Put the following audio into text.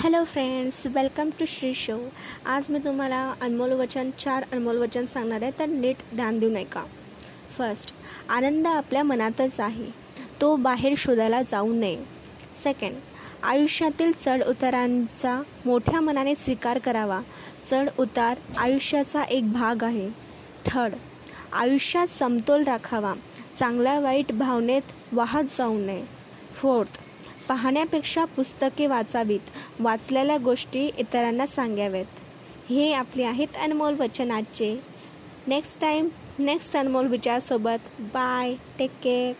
Hello friends welcome to Shri show आज मी तुम्हाला अनमोल वचन चार अनमोल वचन सांगणार आहे तर नीट ध्यान देऊ नये का फर्स्ट आनंद आपल्या मनातच आहे. तो बाहेर शोधायला जाऊ नये. सेकंड आयुष्यातील चढ उतारांचा मोठ्या मनाने स्वीकार करावा. चढ उतार आयुष्याचा एक भाग आहे. थर्ड आयुष्यात समतोल राखावा. चांगल्या वाईट भावनेत वाहत जाऊ नये. फोर्थ पाहण्यापेक्षा पुस्तके वाचावीत. वाचलेल्या गोष्टी इतरांना सांगाव्यात. हे आपले आहेत अनमोल वचन आजचे नेक्स्ट टाईम नेक्स्ट अनमोल विचारसोबत. Bye take care